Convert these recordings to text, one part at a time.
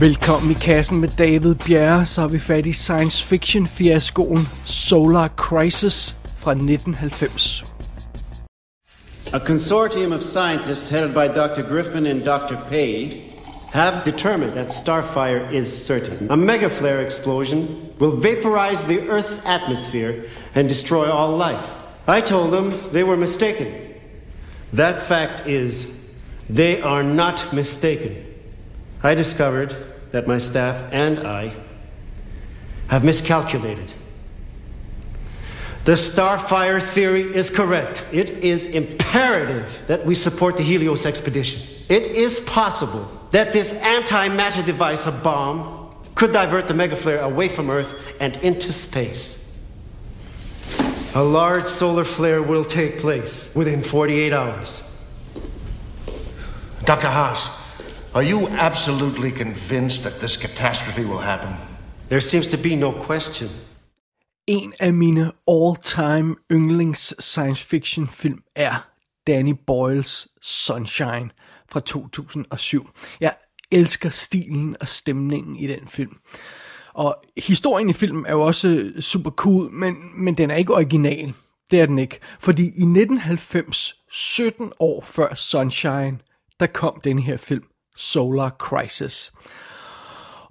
Velkommen i kassen med David Bjerre, så har vi fat i science fiction fiaskoen Solar Crisis fra 1990. A consortium of scientists headed by Dr. Griffin and Dr. Pay have determined that Starfire is certain. A megaflare explosion will vaporize the Earth's atmosphere and destroy all life. I told them they were mistaken. That fact is, they are not mistaken. I discovered that my staff and I have miscalculated. The Starfire theory is correct. It is imperative that we support the Helios expedition. It is possible that this antimatter device, a bomb, could divert the megaflare away from Earth and into space. A large solar flare will take place within 48 hours. Dr. Haas, are you absolutely convinced that this catastrophe will happen? There seems to be no question. En af mine all-time yndlings science fiction film er Danny Boyles Sunshine fra 2007. Jeg elsker stilen og stemningen i den film. Og historien i filmen er jo også super cool, men, men den er ikke original. Det er den ikke. Fordi i 1990, 17 år før Sunshine, der kom den her film, Solar Crisis.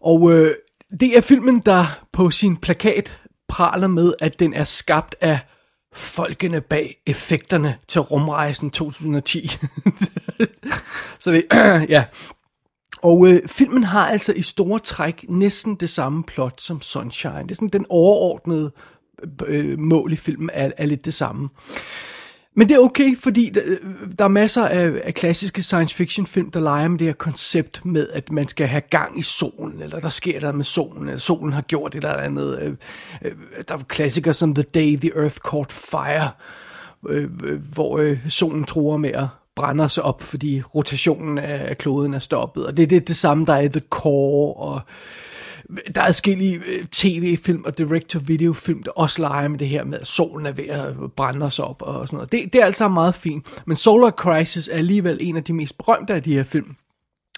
Og øh, det er filmen, der på sin plakat praler med, at den er skabt af folkene bag effekterne til rumrejsen 2010. Så det, ja. Og øh, filmen har altså i store træk næsten det samme plot som Sunshine. Det er sådan den overordnede øh, mål i filmen er, er lidt det samme. Men det er okay, fordi der, øh, der er masser af, af klassiske science fiction film, der leger med det her koncept med, at man skal have gang i solen, eller der sker der med solen, eller solen har gjort et eller andet. Øh, øh, der er klassikere som The Day the Earth Caught Fire, øh, øh hvor øh, solen tror med at brænde sig op, fordi rotationen af kloden er stoppet. Og det er det, det samme, der er i The Core, og der er forskellige øh, tv-film og direct-to-video-film, der også leger med det her med, at solen er ved at brænde os op og sådan noget. Det, det er altså meget fint. Men Solar Crisis er alligevel en af de mest berømte af de her film.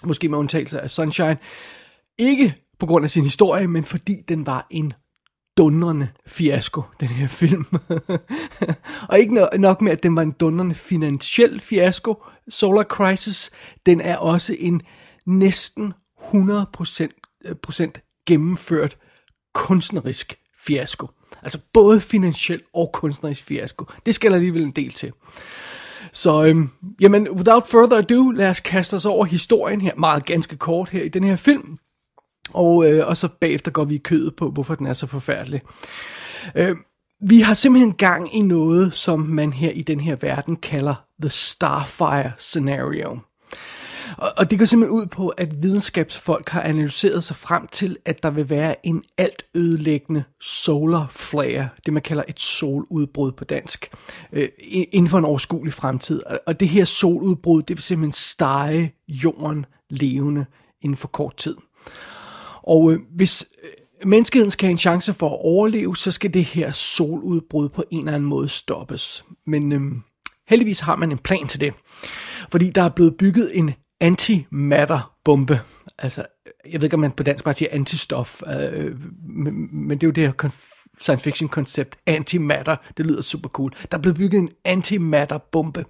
Måske med undtagelse af Sunshine. Ikke på grund af sin historie, men fordi den var en dundrende fiasko, den her film. og ikke nok med, at den var en dundrende finansiel fiasko, Solar Crisis, den er også en næsten 100% procent øh, gennemført kunstnerisk fiasko. Altså både finansiel og kunstnerisk fiasko. Det skal der alligevel en del til. Så øhm, jamen, without further ado, lad os kaste os over historien her, meget ganske kort her i den her film. Og, øh, og så bagefter går vi i kødet på, hvorfor den er så forfærdelig. Øh, vi har simpelthen gang i noget, som man her i den her verden kalder The Starfire Scenario. Og, og det går simpelthen ud på, at videnskabsfolk har analyseret sig frem til, at der vil være en alt ødelæggende solar flare, det man kalder et soludbrud på dansk, øh, inden for en overskuelig fremtid. Og, det her soludbrud, det vil simpelthen stege jorden levende inden for kort tid. Og øh, hvis øh, menneskeheden skal have en chance for at overleve, så skal det her soludbrud på en eller anden måde stoppes. Men øh, heldigvis har man en plan til det. Fordi der er blevet bygget en antimatter-bombe. Altså, jeg ved ikke, om man på dansk bare siger antistof, øh, men, men det er jo det her science fiction koncept, antimatter, det lyder super cool. Der er blevet bygget en antimatter-bombe.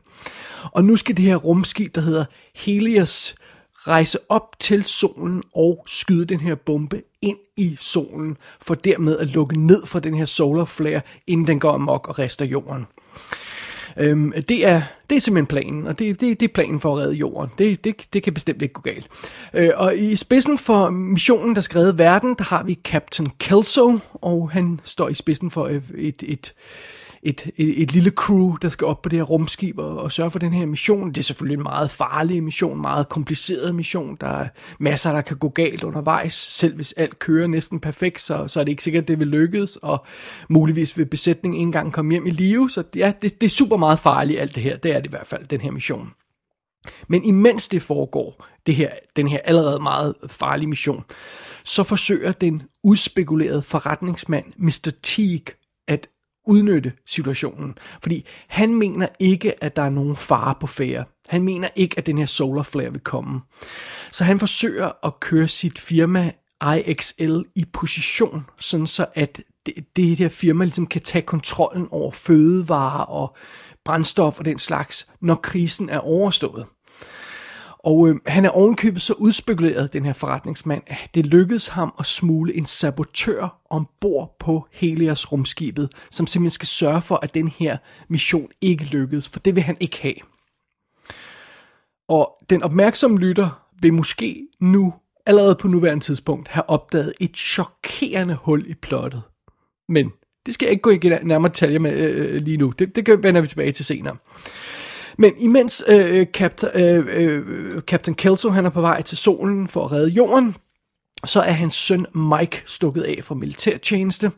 Og nu skal det her rumskib, der hedder Helios, rejse op til solen og skyde den her bombe ind i solen, for dermed at lukke ned for den her solar flare, inden den går amok og rester jorden. Øhm, det, er, det er simpelthen planen, og det, det, det er planen for at redde jorden. Det, det, det kan bestemt ikke gå galt. Øh, og i spidsen for missionen, der skal redde verden, der har vi Captain Kelso, og han står i spidsen for et, et, et et, et, et lille crew, der skal op på det her rumskib og, og sørge for den her mission. Det er selvfølgelig en meget farlig mission, meget kompliceret mission. Der er masser, der kan gå galt undervejs. Selv hvis alt kører næsten perfekt, så, så er det ikke sikkert, at det vil lykkes. Og muligvis vil besætningen ikke engang komme hjem i live. Så ja, det, det er super meget farligt alt det her. Det er det i hvert fald, den her mission. Men imens det foregår, det her, den her allerede meget farlige mission, så forsøger den udspekulerede forretningsmand Mr. Teague at udnytte situationen. Fordi han mener ikke, at der er nogen fare på færre. Han mener ikke, at den her solar flare vil komme. Så han forsøger at køre sit firma IXL i position, sådan så at det, det her firma ligesom kan tage kontrollen over fødevarer og brændstof og den slags, når krisen er overstået. Og øh, han er ovenkøbet så udspekuleret, den her forretningsmand, at det lykkedes ham at smule en sabotør ombord på Helios rumskibet, som simpelthen skal sørge for, at den her mission ikke lykkedes, for det vil han ikke have. Og den opmærksomme lytter vil måske nu, allerede på nuværende tidspunkt, have opdaget et chokerende hul i plottet. Men det skal jeg ikke gå i nærmere detaljer med øh, øh, lige nu. Det, det vender vi tilbage til senere. Men imens øh, Captain, øh, øh, Captain Kelso han er på vej til solen for at redde jorden, så er hans søn Mike stukket af fra militærtjeneste.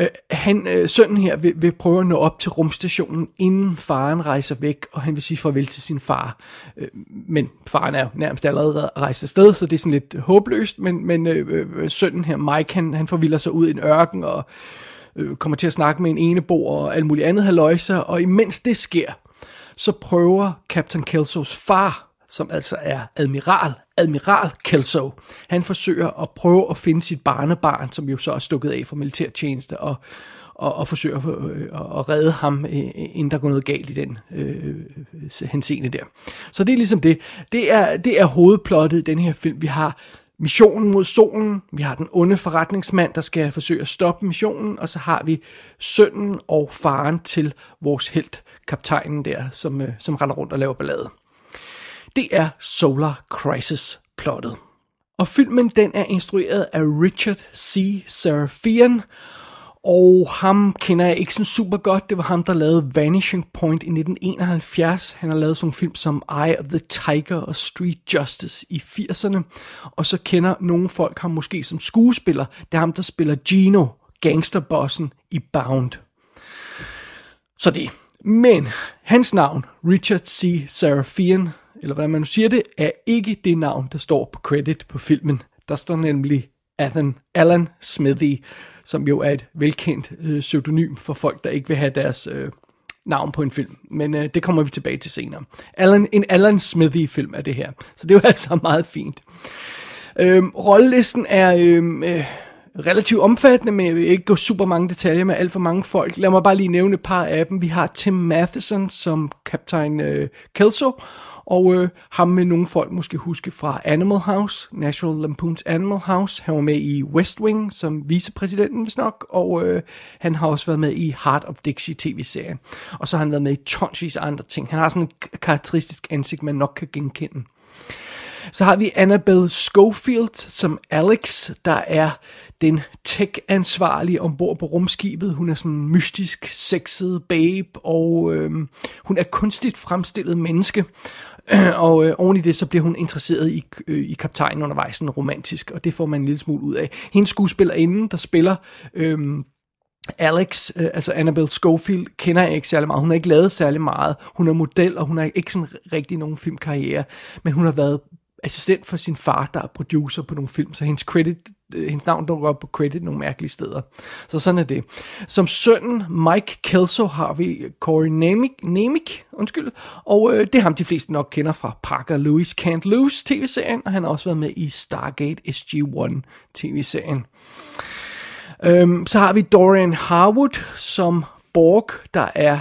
Øh, han, øh, sønnen her vil, vil prøve at nå op til rumstationen, inden faren rejser væk, og han vil sige farvel til sin far. Øh, men faren er jo nærmest allerede rejst afsted, så det er sådan lidt håbløst, men, men øh, øh sønnen her, Mike, han, han forvilder sig ud i en ørken, og øh, kommer til at snakke med en enebo og alt muligt andet haløjser, og imens det sker, så prøver Captain Kelsos far, som altså er admiral, admiral Kelso, han forsøger at prøve at finde sit barnebarn, som jo så er stukket af fra militærtjeneste, og, og, og forsøger at, øh, at redde ham, øh, inden der går noget galt i den øh, henseende der. Så det er ligesom det. Det er, det er hovedplottet i den her film. Vi har missionen mod solen, vi har den onde forretningsmand, der skal forsøge at stoppe missionen, og så har vi sønnen og faren til vores helt kaptajnen der, som, øh, som render rundt og laver ballade. Det er Solar Crisis plottet. Og filmen den er instrueret af Richard C. Serafian, og ham kender jeg ikke sådan super godt. Det var ham, der lavede Vanishing Point i 1971. Han har lavet sådan film som Eye of the Tiger og Street Justice i 80'erne. Og så kender nogle folk ham måske som skuespiller. Det er ham, der spiller Gino, gangsterbossen i Bound. Så det. Men hans navn, Richard C. Serafian, eller hvad man nu siger det, er ikke det navn, der står på credit på filmen. Der står nemlig Athan, Alan Smithy, som jo er et velkendt øh, pseudonym for folk, der ikke vil have deres øh, navn på en film. Men øh, det kommer vi tilbage til senere. Alan, en Alan Smithy-film er det her, så det er jo altså meget fint. Øh, rollelisten er... Øhm, øh, øh, relativt omfattende, men jeg vil ikke gå super mange detaljer med alt for mange folk. Lad mig bare lige nævne et par af dem. Vi har Tim Matheson som kaptajn øh, Kelso, og øh, ham med nogle folk måske huske fra Animal House, National Lampoon's Animal House. Han var med i West Wing som vicepræsidenten, hvis nok, og øh, han har også været med i Heart of Dixie tv-serien. Og så har han været med i tonsvis af andre ting. Han har sådan et karakteristisk ansigt, man nok kan genkende. Så har vi Annabelle Schofield som Alex, der er den tech-ansvarlige ombord på rumskibet. Hun er sådan en mystisk, sexet babe, og øh, hun er kunstigt fremstillet menneske. og øh, oven i det, så bliver hun interesseret i, øh, i kaptajnen undervejs, sådan romantisk, og det får man en lille smule ud af. Hendes skuespillerinde, der spiller... Øh, Alex, øh, altså Annabelle Schofield, kender jeg ikke særlig meget. Hun har ikke lavet særlig meget. Hun er model, og hun har ikke sådan rigtig nogen filmkarriere. Men hun har været assistent for sin far, der er producer på nogle film, så hendes, credit, øh, hendes navn dukker op på credit nogle mærkelige steder. Så sådan er det. Som sønnen Mike Kelso har vi Corey Namick, Namick undskyld, og øh, det er ham de fleste nok kender fra Parker Lewis Can't Lose tv-serien, og han har også været med i Stargate SG-1 tv-serien. Øhm, så har vi Dorian Harwood som Borg, der er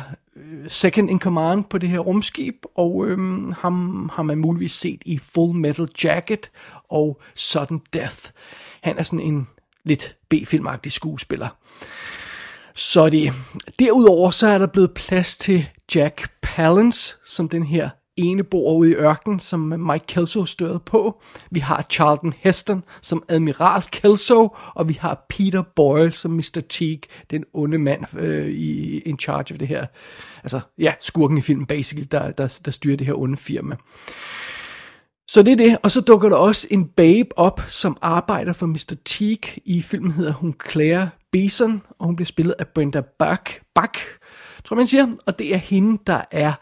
second in command på det her rumskib, og øhm, ham har man muligvis set i Full Metal Jacket og Sudden Death. Han er sådan en lidt B-filmagtig skuespiller. Så det. Derudover så er der blevet plads til Jack Palance, som den her ene bor ude i ørkenen, som Mike Kelso støder på. Vi har Charlton Heston som Admiral Kelso, og vi har Peter Boyle som Mr. Teague, den onde mand øh, i in charge af det her. Altså, ja, skurken i filmen, basically, der, der, der styrer det her onde firma. Så det er det, og så dukker der også en babe op, som arbejder for Mr. Teague. I filmen hedder hun Claire Beeson, og hun bliver spillet af Brenda Buck, Buck tror man siger. Og det er hende, der er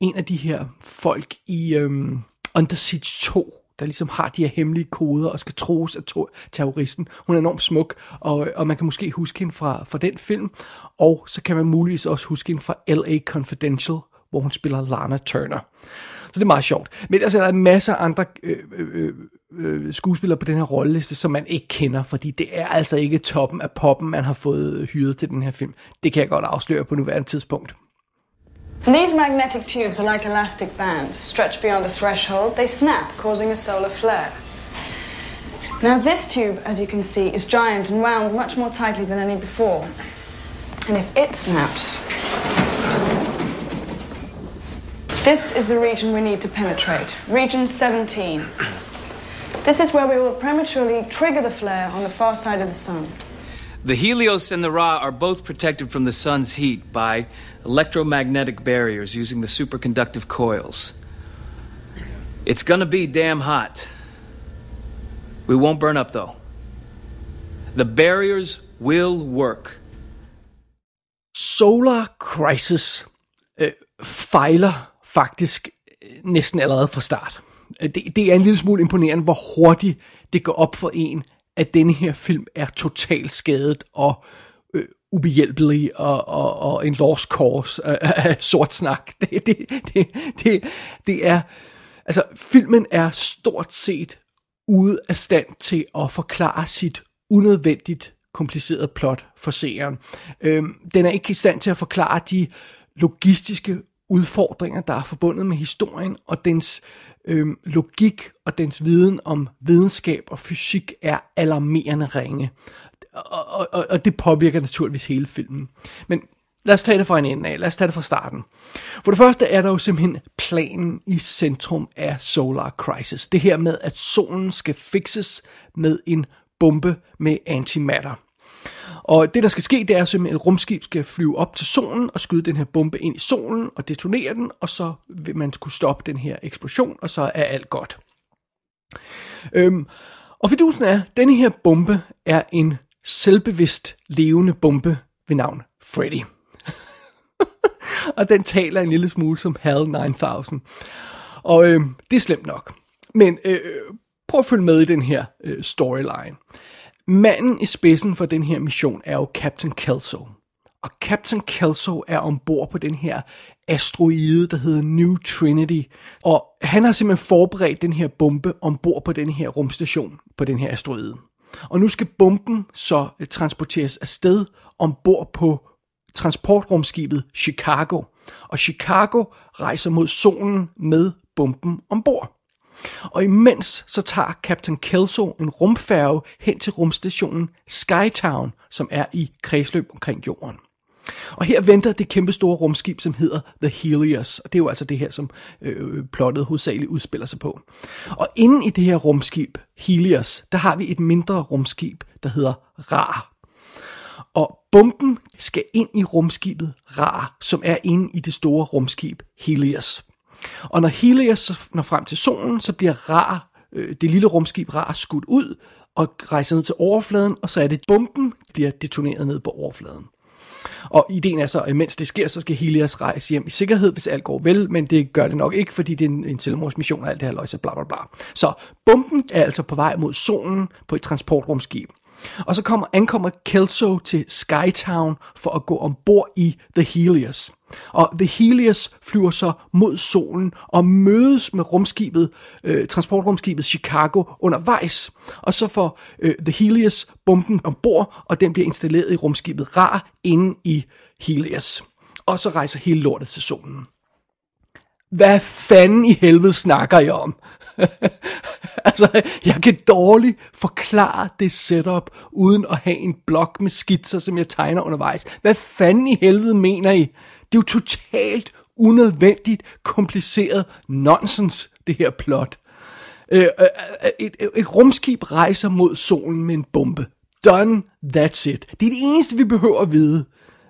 en af de her folk i øhm, Under Siege 2, der ligesom har de her hemmelige koder og skal troes af to- terroristen. Hun er enormt smuk, og, og man kan måske huske hende fra, fra den film, og så kan man muligvis også huske hende fra L.A. Confidential, hvor hun spiller Lana Turner. Så det er meget sjovt. Men altså, der er masser af andre øh, øh, øh, øh, skuespillere på den her rolleliste, som man ikke kender, fordi det er altså ikke toppen af poppen, man har fået hyret til den her film. Det kan jeg godt afsløre på nuværende tidspunkt. These magnetic tubes are like elastic bands. Stretched beyond a threshold, they snap, causing a solar flare. Now, this tube, as you can see, is giant and wound much more tightly than any before. And if it snaps, this is the region we need to penetrate, region 17. This is where we will prematurely trigger the flare on the far side of the sun. The Helios and the Ra are both protected from the sun's heat by electromagnetic barriers using the superconductive coils. It's gonna be damn hot. We won't burn up though. The barriers will work. Solar Crisis øh, fejler faktisk øh, næsten allerede fra start. Øh, det, det er en lille smule imponerende, hvor hurtigt det går op for en, at denne her film er totalt skadet og øh, ubehjælpelig og, og, og en lost cause af, af sort snak. Det, det, det, det, det er, altså filmen er stort set ude af stand til at forklare sit unødvendigt komplicerede plot for seeren. Øhm, den er ikke i stand til at forklare de logistiske udfordringer, der er forbundet med historien, og dens øhm, logik og dens viden om videnskab og fysik er alarmerende ringe. Og, og, og det påvirker naturligvis hele filmen. Men lad os tage det fra en ende af. Lad os tage det fra starten. For det første er der jo simpelthen planen i centrum af Solar Crisis. Det her med, at solen skal fixes med en bombe med antimatter. Og det, der skal ske, det er simpelthen, at et rumskib skal flyve op til solen og skyde den her bombe ind i solen og detonere den, og så vil man kunne stoppe den her eksplosion, og så er alt godt. Øhm, og fidusen er, at denne her bombe er en selvbevidst levende bombe ved navn Freddy. og den taler en lille smule som HAL 9000. Og øh, det er slemt nok. Men øh, øh, prøv at følge med i den her øh, storyline. Manden i spidsen for den her mission er jo Captain Kelso. Og Captain Kelso er ombord på den her asteroide, der hedder New Trinity. Og han har simpelthen forberedt den her bombe ombord på den her rumstation på den her asteroide. Og nu skal bomben så øh, transporteres afsted ombord på transportrumskibet Chicago. Og Chicago rejser mod solen med bomben ombord. Og imens så tager Captain Kelso en rumfærge hen til rumstationen Skytown, som er i kredsløb omkring jorden. Og her venter det kæmpe store rumskib, som hedder The Helios. Og det er jo altså det her, som øh, plottet hovedsageligt udspiller sig på. Og inden i det her rumskib, Helios, der har vi et mindre rumskib, der hedder Ra. Og bomben skal ind i rumskibet Ra, som er inde i det store rumskib Helios. Og når Helios når frem til solen, så bliver Ra, øh, det lille rumskib Ra, skudt ud og rejser ned til overfladen, og så er det bomben, bliver detoneret ned på overfladen. Og ideen er så, at mens det sker, så skal Helios rejse hjem i sikkerhed, hvis alt går vel, men det gør det nok ikke, fordi det er en, en selvmordsmission og alt det her løjse, bla bla bla. Så bomben er altså på vej mod solen på et transportrumskib. Og så kommer, ankommer Kelso til Skytown for at gå ombord i The Helios. Og The Helios flyver så mod solen og mødes med rumskibet, øh, transportrumskibet Chicago undervejs. Og så får øh, The Helios bomben ombord, og den bliver installeret i rumskibet Ra inde i Helios. Og så rejser hele lortet til solen. Hvad fanden i helvede snakker jeg om? altså, jeg kan dårligt forklare det setup, uden at have en blok med skitser, som jeg tegner undervejs. Hvad fanden i helvede mener I? Det er jo totalt unødvendigt, kompliceret nonsens, det her plot. Øh, øh, øh et, et, et rumskib rejser mod solen med en bombe. Done, that's it. Det er det eneste, vi behøver at vide.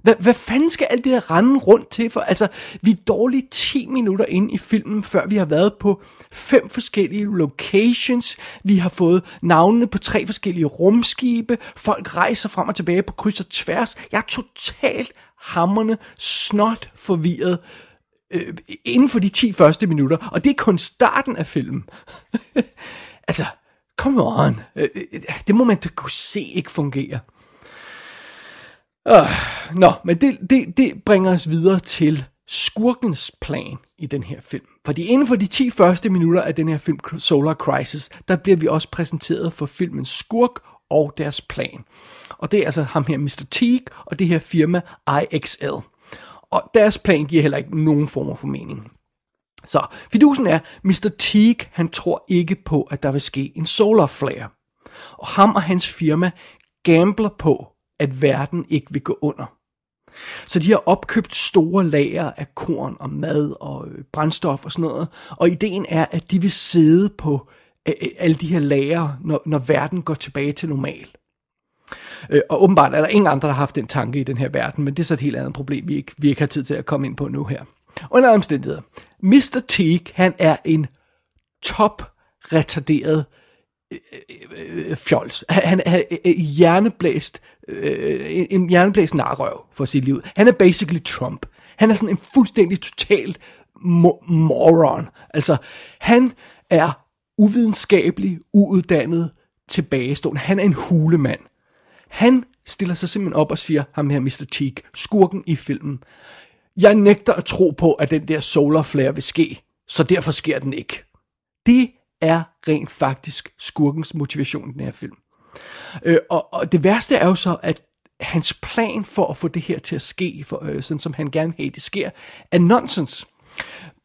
Hvad, hvad fanden skal alt det der rende rundt til for? Altså, vi er dårligt 10 minutter inde i filmen, før vi har været på fem forskellige locations. Vi har fået navnene på tre forskellige rumskibe. Folk rejser frem og tilbage på kryds og tværs. Jeg er totalt hammerne snot forvirret øh, inden for de 10 første minutter. Og det er kun starten af filmen. altså, come on. Øh, øh, det må man da kunne se ikke fungere. Uh, nå, men det, det, det bringer os videre til skurkens plan i den her film. Fordi inden for de 10 første minutter af den her film, Solar Crisis, der bliver vi også præsenteret for filmens skurk og deres plan. Og det er altså ham her, Mr. Teague, og det her firma IXL. Og deres plan giver heller ikke nogen former for mening. Så fidusen er, Mr. Teague, han tror ikke på, at der vil ske en solar flare. Og ham og hans firma gambler på, at verden ikke vil gå under. Så de har opkøbt store lager af korn og mad og øh, brændstof og sådan noget. Og ideen er, at de vil sidde på alle de her lager, når, når verden går tilbage til normal. Øh, og åbenbart er der ingen andre, der har haft den tanke i den her verden, men det er så et helt andet problem, vi ikke, vi ikke har tid til at komme ind på nu her. Under omstændigheder. Mr. Teague, han er en top retarderet øh, øh fjols. Han er hjerneblæst, øh, en hjerneblæst narrøv for sit liv. Han er basically Trump. Han er sådan en fuldstændig total mo- moron. Altså, han er uvidenskabelig, uuddannet, tilbagestående. Han er en hulemand. Han stiller sig simpelthen op og siger, ham her Mr. Teague, skurken i filmen, jeg nægter at tro på, at den der solar flare vil ske, så derfor sker den ikke. Det er rent faktisk skurkens motivation i den her film. Øh, og, og det værste er jo så, at hans plan for at få det her til at ske, for, øh, sådan som han gerne vil have, det sker, er nonsens.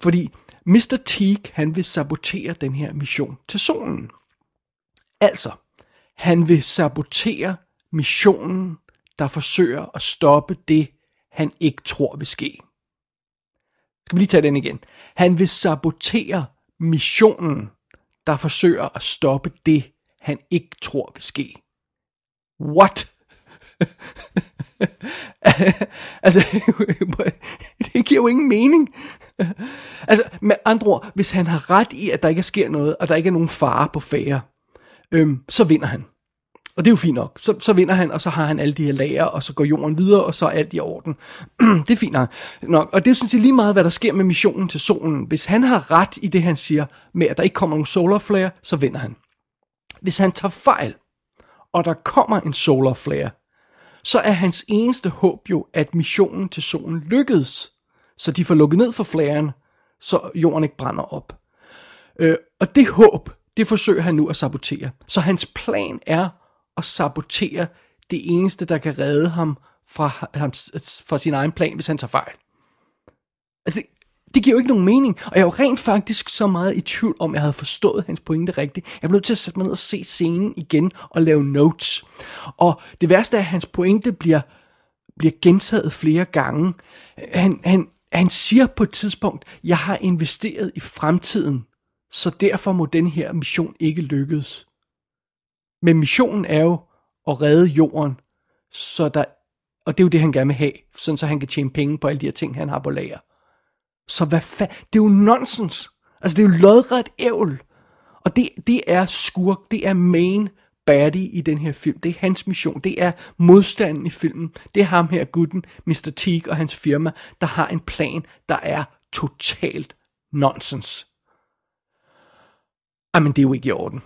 Fordi Mr. Teague, han vil sabotere den her mission til solen. Altså, han vil sabotere missionen, der forsøger at stoppe det, han ikke tror vil ske. Skal vi lige tage den igen? Han vil sabotere missionen, der forsøger at stoppe det, han ikke tror vil ske. What? altså, det giver jo ingen mening. altså, med andre ord, hvis han har ret i, at der ikke sker noget, og der ikke er nogen fare på færre, øhm, så vinder han. Og det er jo fint nok. Så, så vinder han, og så har han alle de her lager, og så går jorden videre, og så er alt i orden. det er fint nok. Og det er synes jeg lige meget, hvad der sker med missionen til solen. Hvis han har ret i det, han siger, med at der ikke kommer nogen solar flare, så vinder han. Hvis han tager fejl, og der kommer en solar flare, så er hans eneste håb jo, at missionen til solen lykkedes, så de får lukket ned for flaren, så jorden ikke brænder op. Øh, og det håb, det forsøger han nu at sabotere. Så hans plan er at sabotere det eneste, der kan redde ham fra, hans, fra sin egen plan, hvis han tager fejl. Altså, det giver jo ikke nogen mening. Og jeg var rent faktisk så meget i tvivl om, jeg havde forstået hans pointe rigtigt. Jeg blev nødt til at sætte mig ned og se scenen igen og lave notes. Og det værste er, at hans pointe bliver, bliver gentaget flere gange. Han, han, han siger på et tidspunkt, jeg har investeret i fremtiden, så derfor må den her mission ikke lykkes. Men missionen er jo at redde jorden, så der, og det er jo det, han gerne vil have, sådan så han kan tjene penge på alle de her ting, han har på lager. Så hvad fanden? Det er jo nonsens. Altså, det er jo lodret ævl. Og det, det er skurk, det er main baddie i den her film. Det er hans mission. Det er modstanden i filmen. Det er ham her, gutten, Mr. Teague og hans firma, der har en plan, der er totalt nonsens. Jamen, det er jo ikke i orden.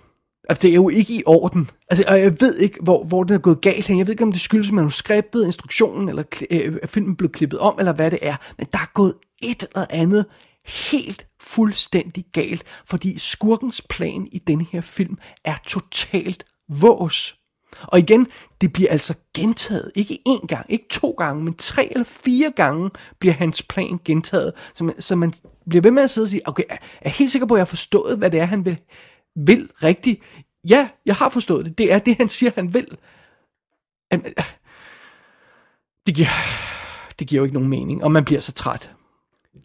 Altså, det er jo ikke i orden. Altså, og jeg ved ikke, hvor, hvor det er gået galt hen. Jeg ved ikke, om det skyldes manuskriptet, instruktionen, eller øh, filmen blev klippet om, eller hvad det er. Men der er gået et eller andet helt fuldstændig galt, fordi skurkens plan i denne her film er totalt vås. Og igen, det bliver altså gentaget. Ikke én gang, ikke to gange, men tre eller fire gange bliver hans plan gentaget. Så man, så man bliver ved med at sidde og sige, okay, er helt sikker på, at jeg har forstået, hvad det er, han vil, vil rigtigt. Ja, jeg har forstået det. Det er det, han siger, han vil. Øh, det giver, det giver jo ikke nogen mening, og man bliver så træt.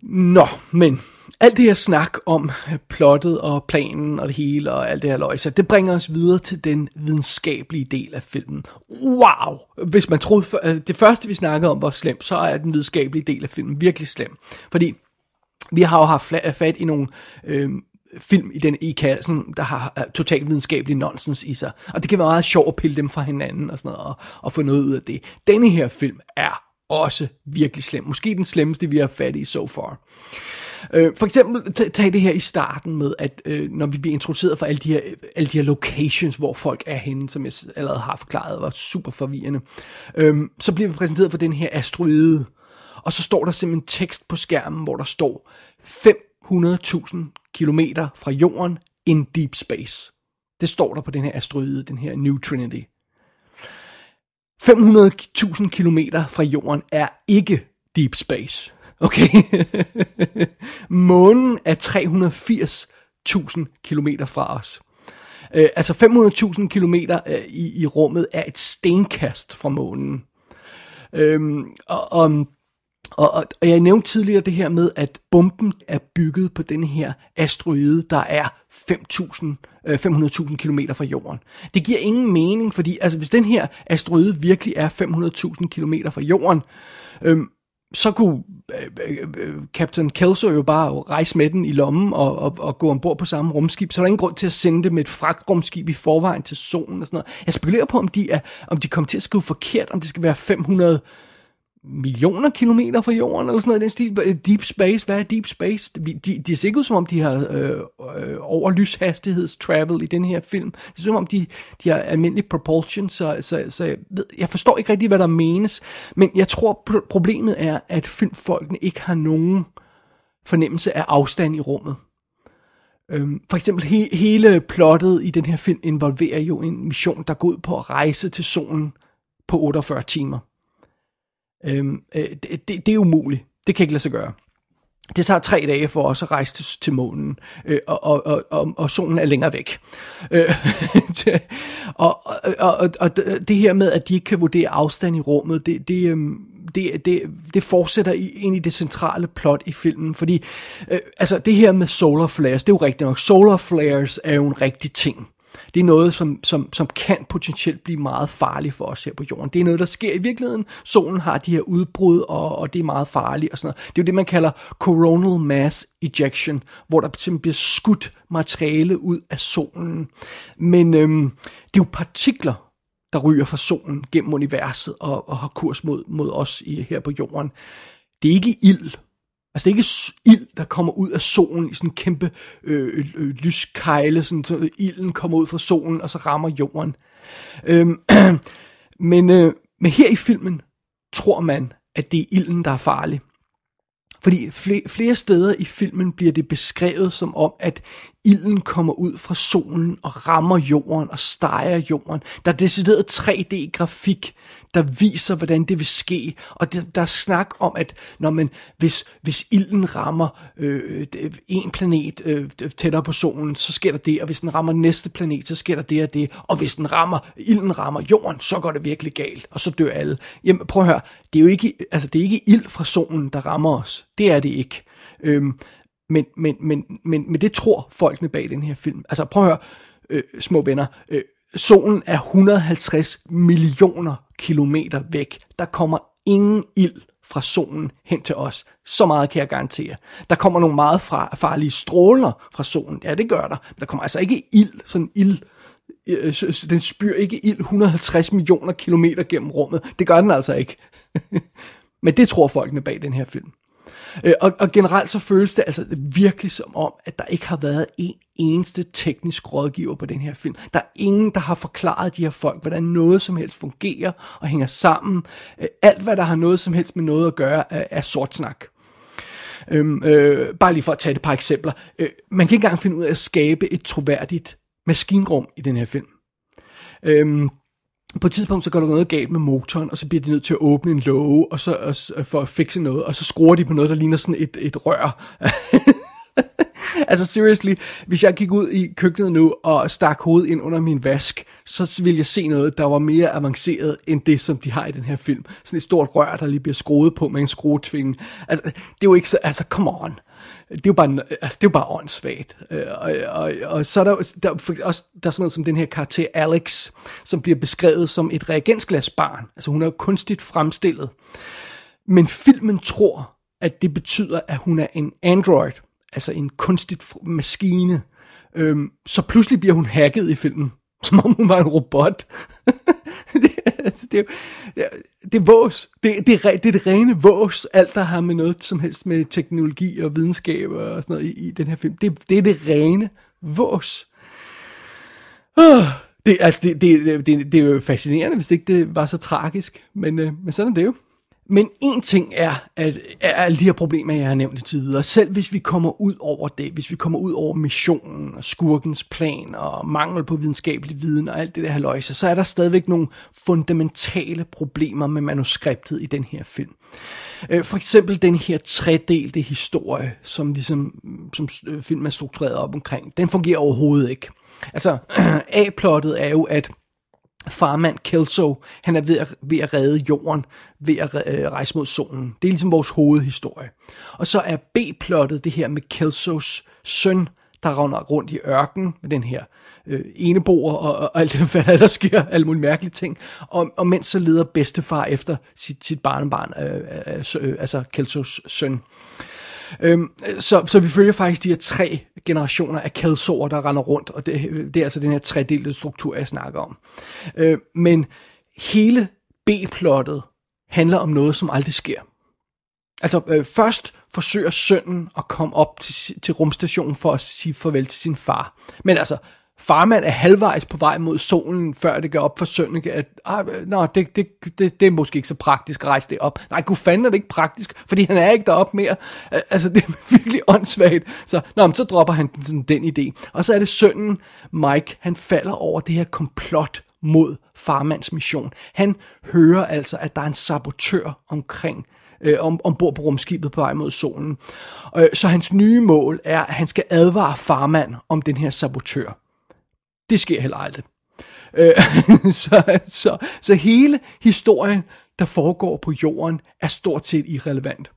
Nå, men alt det her snak om plottet og planen og det hele og alt det her løjse, det bringer os videre til den videnskabelige del af filmen. Wow! Hvis man troede, øh, det første vi snakkede om var slemt, så er den videnskabelige del af filmen virkelig slem. Fordi vi har jo haft fat i nogle øh, film i den i kassen, der har uh, totalt videnskabelig nonsens i sig. Og det kan være meget sjovt at pille dem fra hinanden og sådan noget, og, og få noget ud af det. Denne her film er også virkelig slem. Måske den slemmeste, vi har fat i so far. Øh, for eksempel, tag det her i starten med, at øh, når vi bliver introduceret for alle de, her, alle de her locations, hvor folk er henne, som jeg allerede har forklaret, var super forvirrende, øh, så bliver vi præsenteret for den her asteroide, og så står der simpelthen tekst på skærmen, hvor der står 500.000 kilometer fra jorden in deep space. Det står der på den her asteroide, den her New Trinity. 500.000 kilometer fra jorden er ikke deep space. Okay? Månen er 380.000 kilometer fra os. Øh, altså 500.000 kilometer øh, i, i rummet er et stenkast fra månen. Øhm, og, og, og, og jeg nævnte tidligere det her med, at bomben er bygget på den her asteroide, der er 5.000 øh, 500.000 km fra jorden. Det giver ingen mening, fordi altså, hvis den her asteroide virkelig er 500.000 km fra jorden, øhm, så kunne øh, øh, øh, Captain Kelso jo bare rejse med den i lommen og, og, og gå ombord på samme rumskib. Så er der ingen grund til at sende det med et fragtrumskib i forvejen til solen og sådan noget. Jeg spekulerer på, om de, er, om de kommer til at skrive forkert, om det skal være 500 millioner kilometer fra jorden, eller sådan noget i den stil. Deep space, hvad er deep space? De, de, de ser ikke ud som om, de har øh, øh, over lyshastigheds travel i den her film. Det er som om, de, de har almindelig propulsion, så, så, så jeg, ved, jeg forstår ikke rigtig, hvad der menes. Men jeg tror, problemet er, at filmfolkene ikke har nogen fornemmelse af afstand i rummet. Øhm, for eksempel he, hele plottet i den her film involverer jo en mission, der går ud på at rejse til solen på 48 timer. Øhm, øh, det, det, det er umuligt. Det kan ikke lade sig gøre. Det tager tre dage for os at rejse til, til månen, øh, og, og, og, og, og solen er længere væk. Øh, og, og, og, og det her med, at de ikke kan vurdere afstand i rummet, det, det, øhm, det, det, det fortsætter ind i det centrale plot i filmen, fordi øh, altså det her med solar flares, det er jo rigtigt nok, solar flares er jo en rigtig ting. Det er noget, som, som, som kan potentielt blive meget farligt for os her på jorden. Det er noget, der sker i virkeligheden. Solen har de her udbrud, og, og det er meget farligt og sådan noget. Det er jo det, man kalder coronal mass ejection, hvor der simpelthen bliver skudt materiale ud af solen. Men øhm, det er jo partikler, der ryger fra solen gennem universet og, og har kurs mod, mod os i, her på jorden. Det er ikke ild, Altså det er ikke ild, der kommer ud af solen i sådan en kæmpe øh, øh, øh, lyskejle, sådan, så ilden kommer ud fra solen, og så rammer jorden. Øhm, men, øh, men her i filmen tror man, at det er ilden, der er farlig. Fordi flere, flere steder i filmen bliver det beskrevet som om, at ilden kommer ud fra solen og rammer jorden og steger jorden. Der er decideret 3D-grafik, der viser, hvordan det vil ske. Og det, der er snak om, at når man, hvis, hvis ilden rammer øh, en planet øh, tættere på solen, så sker der det. Og hvis den rammer næste planet, så sker der det og det. Og hvis den rammer, ilden rammer jorden, så går det virkelig galt. Og så dør alle. Jamen prøv at høre, det er jo ikke, altså, det er ikke ild fra solen, der rammer os. Det er det ikke. Øhm, men, men, men, men, men det tror folkene bag den her film. Altså prøv at høre, øh, små venner. Øh, solen er 150 millioner kilometer væk. Der kommer ingen ild fra solen hen til os. Så meget kan jeg garantere. Der kommer nogle meget fra, farlige stråler fra solen. Ja, det gør der. Der kommer altså ikke ild, sådan ild, øh, øh den spyr ikke ild 150 millioner kilometer gennem rummet. Det gør den altså ikke. Men det tror folkene bag den her film. Øh, og, og generelt så føles det altså virkelig som om, at der ikke har været en eneste teknisk rådgiver på den her film. Der er ingen, der har forklaret de her folk, hvordan noget som helst fungerer og hænger sammen. Øh, alt, hvad der har noget som helst med noget at gøre, er, er sort snak. Øhm, øh, bare lige for at tage et par eksempler. Øh, man kan ikke engang finde ud af at skabe et troværdigt maskinrum i den her film. Øhm, på et tidspunkt, så går der noget galt med motoren, og så bliver de nødt til at åbne en låge, og så, og, øh, for at fikse noget, og så skruer de på noget, der ligner sådan et, et rør. altså seriously, hvis jeg gik ud i køkkenet nu og stak hovedet ind under min vask, så ville jeg se noget, der var mere avanceret end det, som de har i den her film. Sådan et stort rør, der lige bliver skruet på med en skruetvinge. Altså, det er jo ikke så, altså come on det er jo bare, altså, det er jo bare åndssvagt. Øh, og, og, og så er der, der, også, der er sådan noget som den her karakter Alex, som bliver beskrevet som et reagensglasbarn. Altså hun er jo kunstigt fremstillet. Men filmen tror, at det betyder, at hun er en android, altså en kunstigt maskine. Øhm, så pludselig bliver hun hacket i filmen, som om hun var en robot. det, altså, det, det, det er vås. Det, det, er, det er det rene vås, alt der har med noget som helst med teknologi og videnskab og sådan noget i, i den her film. Det, det er det rene vås. Uh, det, altså, det, det, det, det, det er jo fascinerende, hvis det ikke det var så tragisk, men, øh, men sådan er det jo. Men en ting er, at er alle de her problemer, jeg har nævnt tidligere, selv hvis vi kommer ud over det, hvis vi kommer ud over missionen og skurkens plan og mangel på videnskabelig viden og alt det der haløjse, så er der stadigvæk nogle fundamentale problemer med manuskriptet i den her film. Øh, for eksempel den her tredelte historie, som, ligesom, som øh, filmen er struktureret op omkring, den fungerer overhovedet ikke. Altså, A-plottet er jo, at farmand Kelso, han er ved at, ved at redde jorden, ved at øh, rejse mod solen. Det er ligesom vores hovedhistorie. Og så er B-plottet det her med Kelsos søn, der render rundt i ørken med den her øh, eneboer og, og alt det, hvad der sker, alle mulige mærkelige ting. Og, og mens så leder bedstefar efter sit, sit barnebarn, øh, øh, øh, altså Kelsos søn. Øhm, så, så vi følger faktisk de her tre generationer af kalsorer, der render rundt, og det, det er altså den her tredelte struktur, jeg snakker om. Øh, men hele B-plottet handler om noget, som aldrig sker. Altså øh, først forsøger sønnen at komme op til, til rumstationen for at sige farvel til sin far. Men altså, farmand er halvvejs på vej mod solen, før det går op for sønnen, at ah, nå, det, det, det, det er måske ikke så praktisk at rejse det op. Nej, gud fanden er det ikke praktisk, fordi han er ikke deroppe mere. Altså, det er virkelig åndssvagt. Så, nå, men så dropper han sådan den idé. Og så er det sønnen, Mike, han falder over det her komplot mod farmands mission. Han hører altså, at der er en sabotør omkring øh, om, ombord på rumskibet på vej mod solen. Øh, så hans nye mål er, at han skal advare farmand om den her sabotør. Det sker heller aldrig. Øh, så, så, så hele historien, der foregår på jorden, er stort set irrelevant.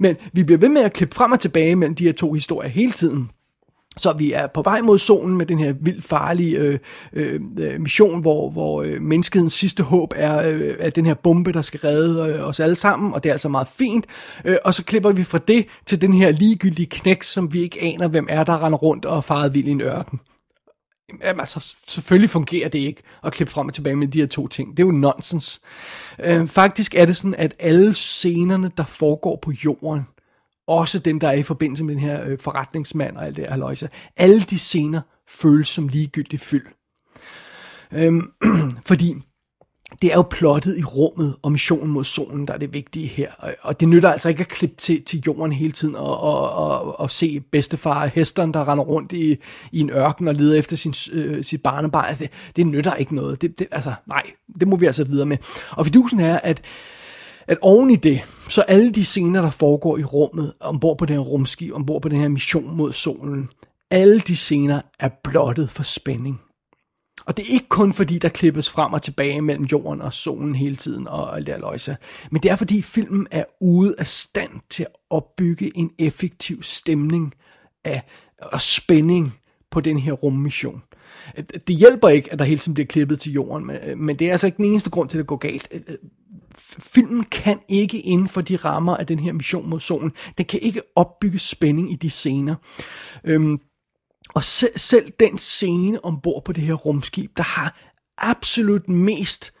Men vi bliver ved med at klippe frem og tilbage mellem de her to historier hele tiden. Så vi er på vej mod solen med den her vildt farlige øh, øh, øh mission, hvor, hvor øh, menneskehedens sidste håb er, øh, er den her bombe, der skal redde øh, os alle sammen, og det er altså meget fint. Øh, og så klipper vi fra det til den her ligegyldige knæk, som vi ikke aner, hvem er, der render rundt og farer vild i en ørken. Jamen, altså, selvfølgelig fungerer det ikke at klippe frem og tilbage med de her to ting. Det er jo nonsens. Øh, faktisk er det sådan, at alle scenerne, der foregår på jorden, også dem, der er i forbindelse med den her øh, forretningsmand og alt det her løjse, alle de scener føles som ligegyldigt fyld. Øhm, fordi det er jo plottet i rummet og missionen mod solen, der er det vigtige her. Og det nytter altså ikke at klippe til, til jorden hele tiden og, og, og, og se bedstefar Hesteren, der render rundt i, i en ørken og leder efter sin, øh, sit barnebarn. Altså, det, det nytter ikke noget. Det, det, altså, nej, det må vi altså videre med. Og fidusen er, at at oven i det, så alle de scener, der foregår i rummet, ombord på den her rumskib, ombord på den her mission mod solen, alle de scener er blottet for spænding. Og det er ikke kun fordi, der klippes frem og tilbage mellem jorden og solen hele tiden og alt det løjse. Men det er fordi filmen er ude af stand til at opbygge en effektiv stemning af og spænding på den her rummission. Det hjælper ikke, at der hele tiden bliver klippet til jorden, men det er altså ikke den eneste grund til, at det går galt. Filmen kan ikke inden for de rammer af den her mission mod solen, den kan ikke opbygge spænding i de scener. Øhm, og selv, selv den scene ombord på det her rumskib, der har absolut mest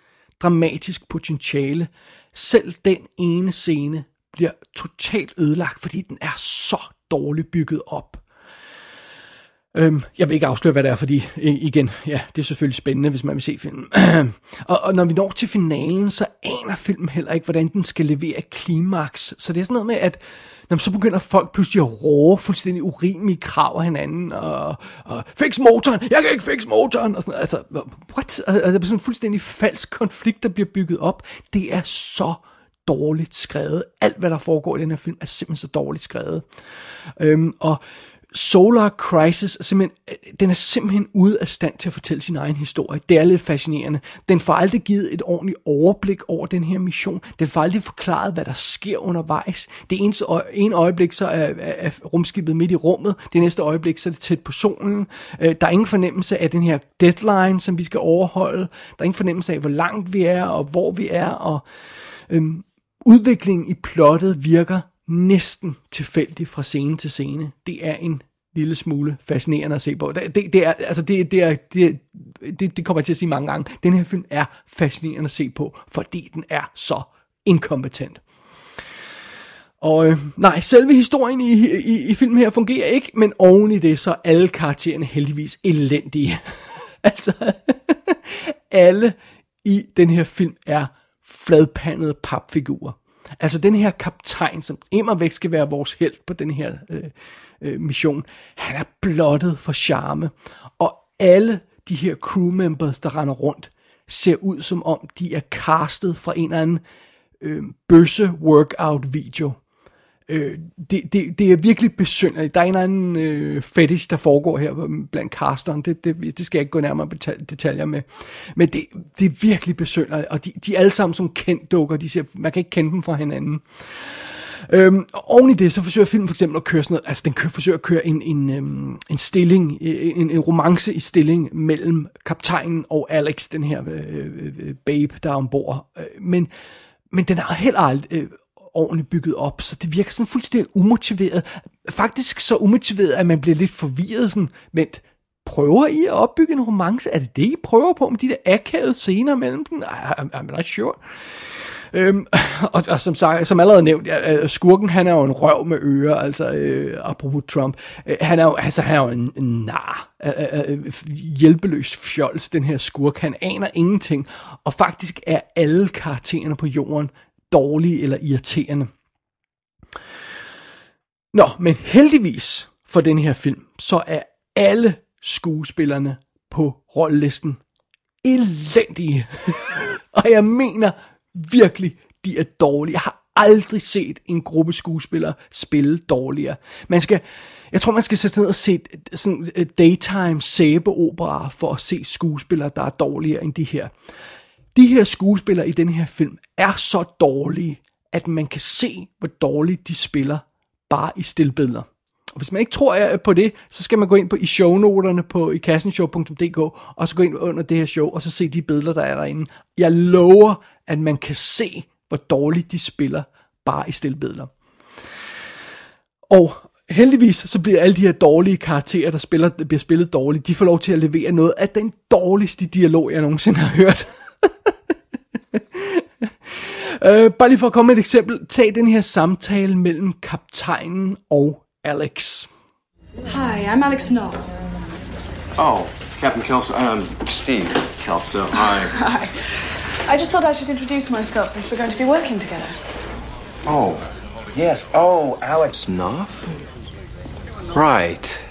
dramatisk potentiale, selv den ene scene bliver totalt ødelagt, fordi den er så dårligt bygget op. Øhm, jeg vil ikke afsløre, hvad det er, fordi igen, ja, det er selvfølgelig spændende, hvis man vil se filmen. og, og når vi når til finalen, så aner filmen heller ikke, hvordan den skal levere et klimaks. Så det er sådan noget med, at når så begynder folk pludselig at råbe fuldstændig urimelige krav af hinanden, og, og fix motoren, jeg kan ikke fix motoren, og sådan Altså, what? Altså, det er sådan en fuldstændig falsk konflikt, der bliver bygget op. Det er så dårligt skrevet. Alt, hvad der foregår i den her film, er simpelthen så dårligt skrevet. Øhm, og Solar Crisis er simpelthen, øh, den er simpelthen ude af stand til at fortælle sin egen historie. Det er lidt fascinerende. Den får aldrig givet et ordentligt overblik over den her mission. Den får aldrig forklaret, hvad der sker undervejs. Det eneste øje, en øjeblik, så er, er rumskibet midt i rummet. Det næste øjeblik, så er det tæt på solen. Øh, der er ingen fornemmelse af den her deadline, som vi skal overholde. Der er ingen fornemmelse af, hvor langt vi er, og hvor vi er. Og øhm, udviklingen i plottet virker næsten tilfældig fra scene til scene. Det er en lille smule fascinerende at se på. Det, det, det er, altså det, det, er, det, det, det kommer jeg til at sige mange gange. Den her film er fascinerende at se på, fordi den er så inkompetent. Og øh, nej, selve historien i, i, i filmen her fungerer ikke, men oven i det, så er alle karaktererne heldigvis elendige. altså, alle i den her film er fladpandede papfigurer. Altså den her kaptajn, som immer væk skal være vores held på den her øh, øh, mission, han er blottet for charme. Og alle de her crewmembers, der render rundt, ser ud som om, de er castet fra en eller anden øh, bøsse workout video. Øh, det, det, det er virkelig besynderligt. Der er en eller anden øh, fetish, der foregår her blandt casteren. Det, det, det skal jeg ikke gå nærmere detaljer med. Men det, det er virkelig besynderligt. Og de, de er alle sammen som kendt dukker. De siger, man kan ikke kende dem fra hinanden. Øhm, og oven i det, så forsøger filmen for eksempel at køre sådan noget, altså den kører, forsøger at køre en, en, øhm, en stilling, øh, en, en romance i stilling mellem kaptajnen og Alex, den her øh, øh, øh babe, der er ombord. Øh, men, men den er heller aldrig øh, ordentligt bygget op, så det virker sådan fuldstændig umotiveret. Faktisk så umotiveret, at man bliver lidt forvirret sådan, vent, prøver I at opbygge en romance? Er det det, I prøver på med de der akavede scener mellem dem? I'm, I'm not sure. Øhm, og, og som, sagt, som allerede nævnt, ja, øh, skurken han er jo en røv med ører, altså øh, apropos Trump. Øh, han er jo, altså, han er jo en, en nar, øh, øh, øh, øh hjælpeløs fjols, den her skurk. Han aner ingenting, og faktisk er alle karaktererne på jorden dårlige eller irriterende. Nå, men heldigvis for den her film, så er alle skuespillerne på rollelisten elendige. og jeg mener virkelig, de er dårlige. Jeg har aldrig set en gruppe skuespillere spille dårligere. Man skal, jeg tror, man skal sætte ned og se sådan daytime sæbeopera for at se skuespillere, der er dårligere end de her. De her skuespillere i den her film er så dårlige, at man kan se, hvor dårligt de spiller bare i stillbilleder. Og hvis man ikke tror øh, på det, så skal man gå ind på i shownoterne på i kassenshow.dk, og så gå ind under det her show, og så se de billeder, der er derinde. Jeg lover, at man kan se, hvor dårligt de spiller, bare i stillbilleder. Og heldigvis så bliver alle de her dårlige karakterer, der spiller, bliver spillet dårligt, de får lov til at levere noget af den dårligste dialog, jeg nogensinde har hørt uh, bare lige for at komme med et eksempel. Tag den her samtale mellem kaptajnen og Alex. Hi, I'm Alex Knoll. Oh, Captain Kelso. Um, Steve Kelso. Hi. Hi. I just thought I should introduce myself since we're going to be working together. Oh, yes. Oh, Alex Knopf? Right.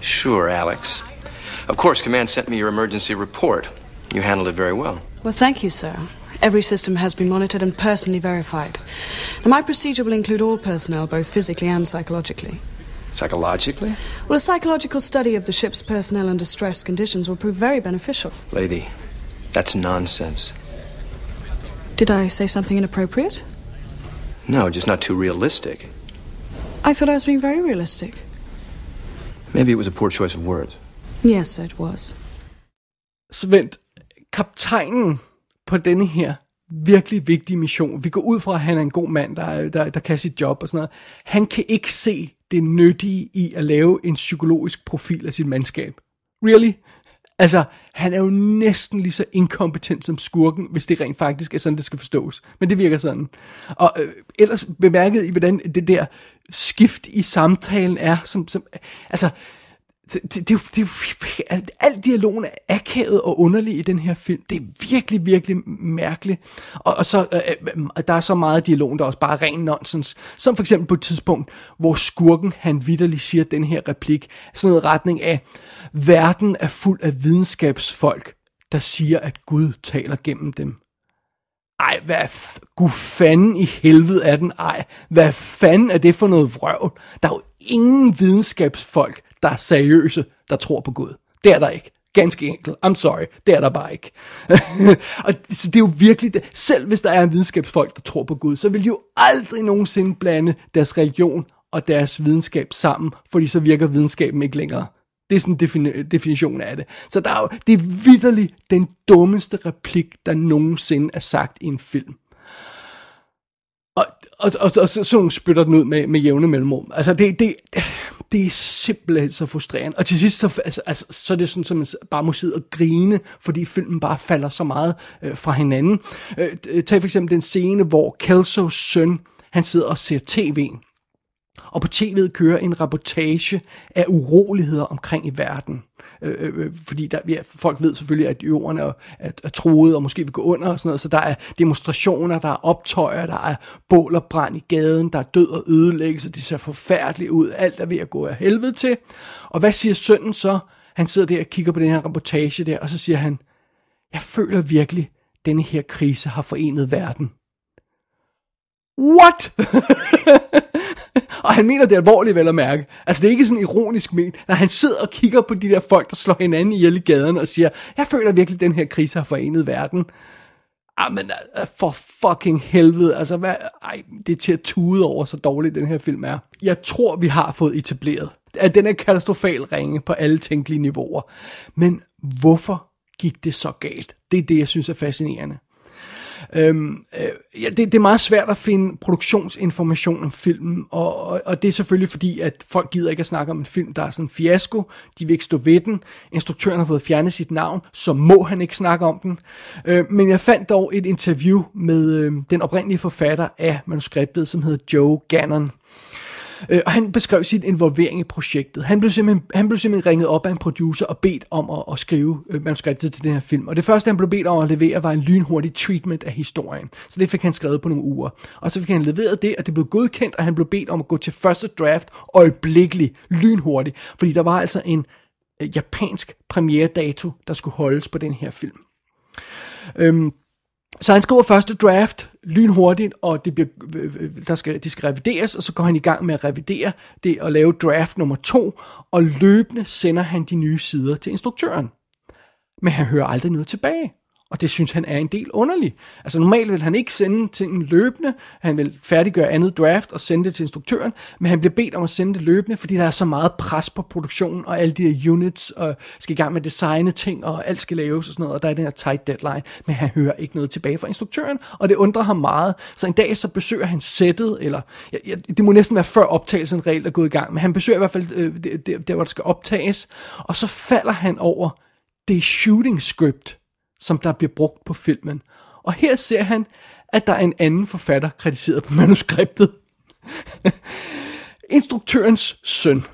Sure, Alex. Of course, Command sent me your emergency report. You handled it very well. Well, thank you, sir. Every system has been monitored and personally verified. Now, my procedure will include all personnel, both physically and psychologically. Psychologically? Well, a psychological study of the ship's personnel under stress conditions will prove very beneficial. Lady, that's nonsense. Did I say something inappropriate? No, just not too realistic. I thought I was being very realistic. Maybe it was a poor choice of words. Yes, it was. Svend, kaptajnen på denne her virkelig vigtige mission, vi går ud fra, at han er en god mand, der, der, der kan sit job og sådan noget, han kan ikke se det nyttige i at lave en psykologisk profil af sit mandskab. Really? Altså, han er jo næsten lige så inkompetent som skurken, hvis det rent faktisk er sådan, det skal forstås. Men det virker sådan. Og øh, ellers bemærket i, hvordan det der skift i samtalen er, som, som altså, det, det, det, det, altså, alt dialogen er akavet og underlig i den her film. Det er virkelig, virkelig mærkeligt. Og, og så, øh, øh der er så meget dialog, der er også bare ren nonsens. Som for eksempel på et tidspunkt, hvor skurken, han vidderligt siger den her replik. Sådan noget retning af, verden er fuld af videnskabsfolk, der siger, at Gud taler gennem dem. Ej, hvad f- gud fanden i helvede er den? Ej, hvad fanden er det for noget vrøvl? Der er jo ingen videnskabsfolk, der er seriøse, der tror på Gud. Det er der ikke. Ganske enkelt. I'm sorry. Det er der bare ikke. og så det er jo virkelig, det. selv hvis der er en videnskabsfolk, der tror på Gud, så vil de jo aldrig nogensinde blande deres religion og deres videnskab sammen, fordi så virker videnskaben ikke længere. Det er sådan en defini- definition af det. Så der er jo, det er vidderligt den dummeste replik, der nogensinde er sagt i en film. Og, og, og, og så, så spytter den ud med, med jævne mellemrum. Altså, det, det, det er simpelthen så frustrerende. Og til sidst, så, altså, altså, så er det sådan, at man bare må sidde og grine, fordi filmen bare falder så meget øh, fra hinanden. Øh, øh tag for eksempel den scene, hvor Kelsos søn, han sidder og ser tv. Og på tv'et kører en reportage af uroligheder omkring i verden. Øh, øh, fordi der, ja, folk ved selvfølgelig, at jorden er, er, er troet og måske vil gå under og sådan noget, så der er demonstrationer, der er optøjer, der er bål og brand i gaden, der er død og ødelæggelse, det ser forfærdeligt ud, alt er ved at gå af helvede til. Og hvad siger sønnen så? Han sidder der og kigger på den her reportage der, og så siger han, jeg føler virkelig, denne her krise har forenet verden. What? og han mener det alvorligt vel at mærke. Altså det er ikke sådan ironisk ment, når han sidder og kigger på de der folk, der slår hinanden ihjel i gaden og siger, jeg føler virkelig, at den her krise har forenet verden. Ah, Jamen, øh, for fucking helvede. Altså, hvad, ej, det er til at tude over, så dårlig den her film er. Jeg tror, vi har fået etableret, at den er katastrofal ringe på alle tænkelige niveauer. Men hvorfor gik det så galt? Det er det, jeg synes er fascinerende. Øhm, øh, ja, det, det er meget svært at finde produktionsinformation om filmen, og, og, og det er selvfølgelig fordi, at folk gider ikke at snakke om en film, der er sådan en fiasko. De vil ikke stå ved den. Instruktøren har fået fjernet sit navn, så må han ikke snakke om den. Øh, men jeg fandt dog et interview med øh, den oprindelige forfatter af manuskriptet, som hedder Joe Gannon. Øh, og han beskrev sin involvering i projektet. Han blev, simpelthen, han blev simpelthen ringet op af en producer og bedt om at, at skrive øh, manuskriptet til den her film. Og det første, han blev bedt om at levere, var en lynhurtig treatment af historien. Så det fik han skrevet på nogle uger. Og så fik han leveret det, og det blev godkendt, og han blev bedt om at gå til første draft øjeblikkeligt, lynhurtigt. Fordi der var altså en øh, japansk premiere-dato, der skulle holdes på den her film. Øhm, så han skriver første draft lynhurtigt, og det bliver, øh, øh, øh, der skal, de skal revideres, og så går han i gang med at revidere det og lave draft nummer to, og løbende sender han de nye sider til instruktøren. Men han hører aldrig noget tilbage. Og det synes han er en del underlig. Altså normalt vil han ikke sende ting løbende, han vil færdiggøre andet draft og sende det til instruktøren, men han bliver bedt om at sende det løbende, fordi der er så meget pres på produktionen, og alle de her units og skal i gang med at designe ting, og alt skal laves og sådan noget, og der er den her tight deadline, men han hører ikke noget tilbage fra instruktøren, og det undrer ham meget. Så en dag så besøger han sættet, eller ja, ja, det må næsten være før optagelsen reelt er gået i gang, men han besøger i hvert fald øh, der, der, hvor der skal optages, og så falder han over det shooting script, som der bliver brugt på filmen. Og her ser han, at der er en anden forfatter kritiseret på manuskriptet. Instruktørens søn.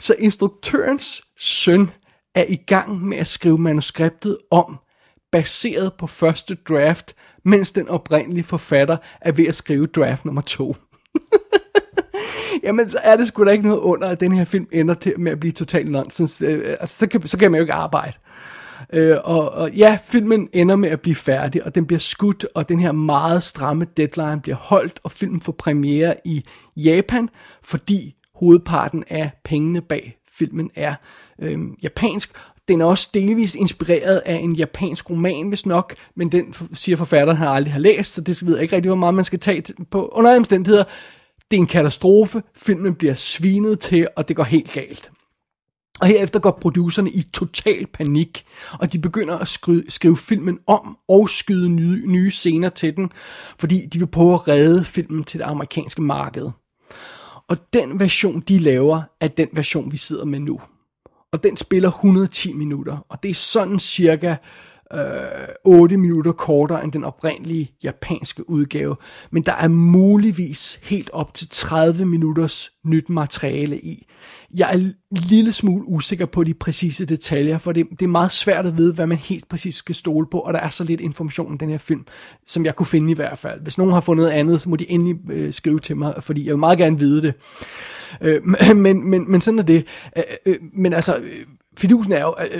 Så instruktørens søn er i gang med at skrive manuskriptet om, baseret på første draft, mens den oprindelige forfatter er ved at skrive draft nummer to. Jamen, så er det sgu da ikke noget under, at den her film ender til med at blive totalt nonsens. Øh, altså, så kan, så kan man jo ikke arbejde. Øh, og, og ja, filmen ender med at blive færdig, og den bliver skudt, og den her meget stramme deadline bliver holdt, og filmen får premiere i Japan, fordi hovedparten af pengene bag filmen er øh, japansk. Den er også delvist inspireret af en japansk roman, hvis nok, men den siger forfatteren, har aldrig har læst, så det ved jeg ikke rigtig, hvor meget man skal tage på. Under omstændigheder, det er en katastrofe, filmen bliver svinet til, og det går helt galt. Og herefter går producerne i total panik, og de begynder at skrive, skrive filmen om og skyde nye, nye scener til den, fordi de vil prøve at redde filmen til det amerikanske marked. Og den version, de laver, er den version, vi sidder med nu. Og den spiller 110 minutter, og det er sådan cirka øh, 8 minutter kortere end den oprindelige japanske udgave. Men der er muligvis helt op til 30 minutters nyt materiale i. Jeg er en lille smule usikker på de præcise detaljer, for det, det er meget svært at vide, hvad man helt præcis skal stole på, og der er så lidt information i den her film, som jeg kunne finde i hvert fald. Hvis nogen har fundet andet, så må de endelig øh, skrive til mig, fordi jeg vil meget gerne vide det. Øh, men, men, men sådan er det. Øh, øh, men altså... Øh, fidusen er jo, at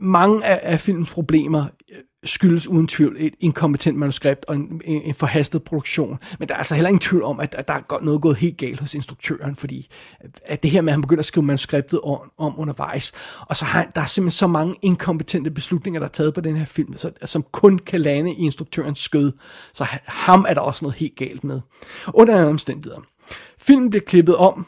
mange af, af filmens problemer øh, skyldes uden tvivl et inkompetent manuskript og en, en forhastet produktion. Men der er altså heller ingen tvivl om, at, at der er noget gået helt galt hos instruktøren, fordi at det her med, at han begynder at skrive manuskriptet om, om undervejs, og så har der er simpelthen så mange inkompetente beslutninger, der er taget på den her film, så, som kun kan lande i instruktørens skød. Så ham er der også noget helt galt med. Under andre omstændigheder. Filmen bliver klippet om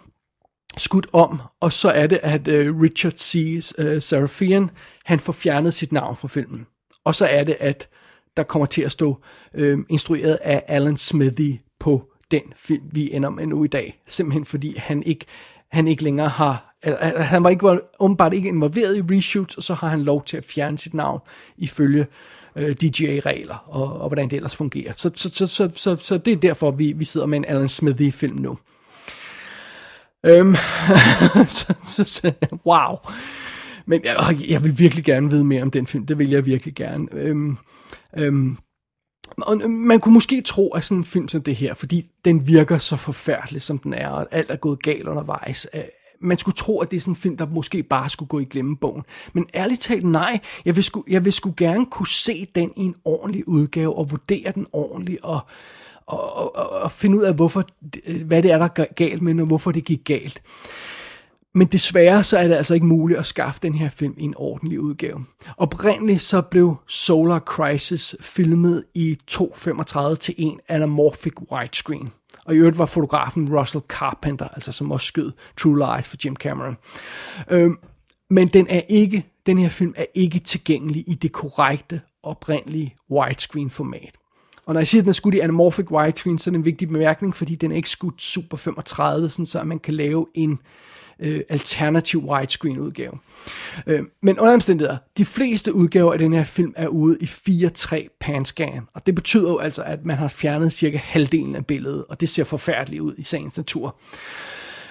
skudt om, og så er det, at øh, Richard C. Uh, Serafian, han får fjernet sit navn fra filmen. Og så er det, at der kommer til at stå øh, instrueret af Alan Smithy på den film, vi ender med nu i dag. Simpelthen fordi han ikke, han ikke længere har, altså, han var ikke åbenbart ikke involveret i reshoots, og så har han lov til at fjerne sit navn ifølge øh, DGA-regler, og, og hvordan det ellers fungerer. Så, så, så, så, så, så det er derfor, vi, vi sidder med en Alan Smithy-film nu. Øhm, så, så, så, wow. Men jeg, jeg vil virkelig gerne vide mere om den film. Det vil jeg virkelig gerne. Øhm, øhm, og øhm, man kunne måske tro, at sådan en film som det her, fordi den virker så forfærdelig, som den er, og alt er gået galt undervejs, øh, man skulle tro, at det er sådan en film, der måske bare skulle gå i glemmebogen. Men ærligt talt, nej. Jeg vil, sgu, jeg vil sgu gerne kunne se den i en ordentlig udgave, og vurdere den ordentligt, og, og, og, og finde ud af, hvorfor, øh, hvad det er, der er galt med og hvorfor det gik galt. Men desværre så er det altså ikke muligt at skaffe den her film i en ordentlig udgave. Oprindeligt så blev Solar Crisis filmet i 2.35 til 1 anamorphic widescreen. Og i øvrigt var fotografen Russell Carpenter, altså som også skød True Lies for Jim Cameron. Øhm, men den er ikke, den her film er ikke tilgængelig i det korrekte, oprindelige widescreen format. Og når jeg siger, at den er skudt i anamorphic widescreen, så er det en vigtig bemærkning, fordi den er ikke skudt super 35, sådan så man kan lave en øh, alternativ widescreen udgave. Øh, men under omstændigheder, de fleste udgaver af den her film er ude i 4.3 panscan, og det betyder jo altså, at man har fjernet cirka halvdelen af billedet, og det ser forfærdeligt ud i sagens natur.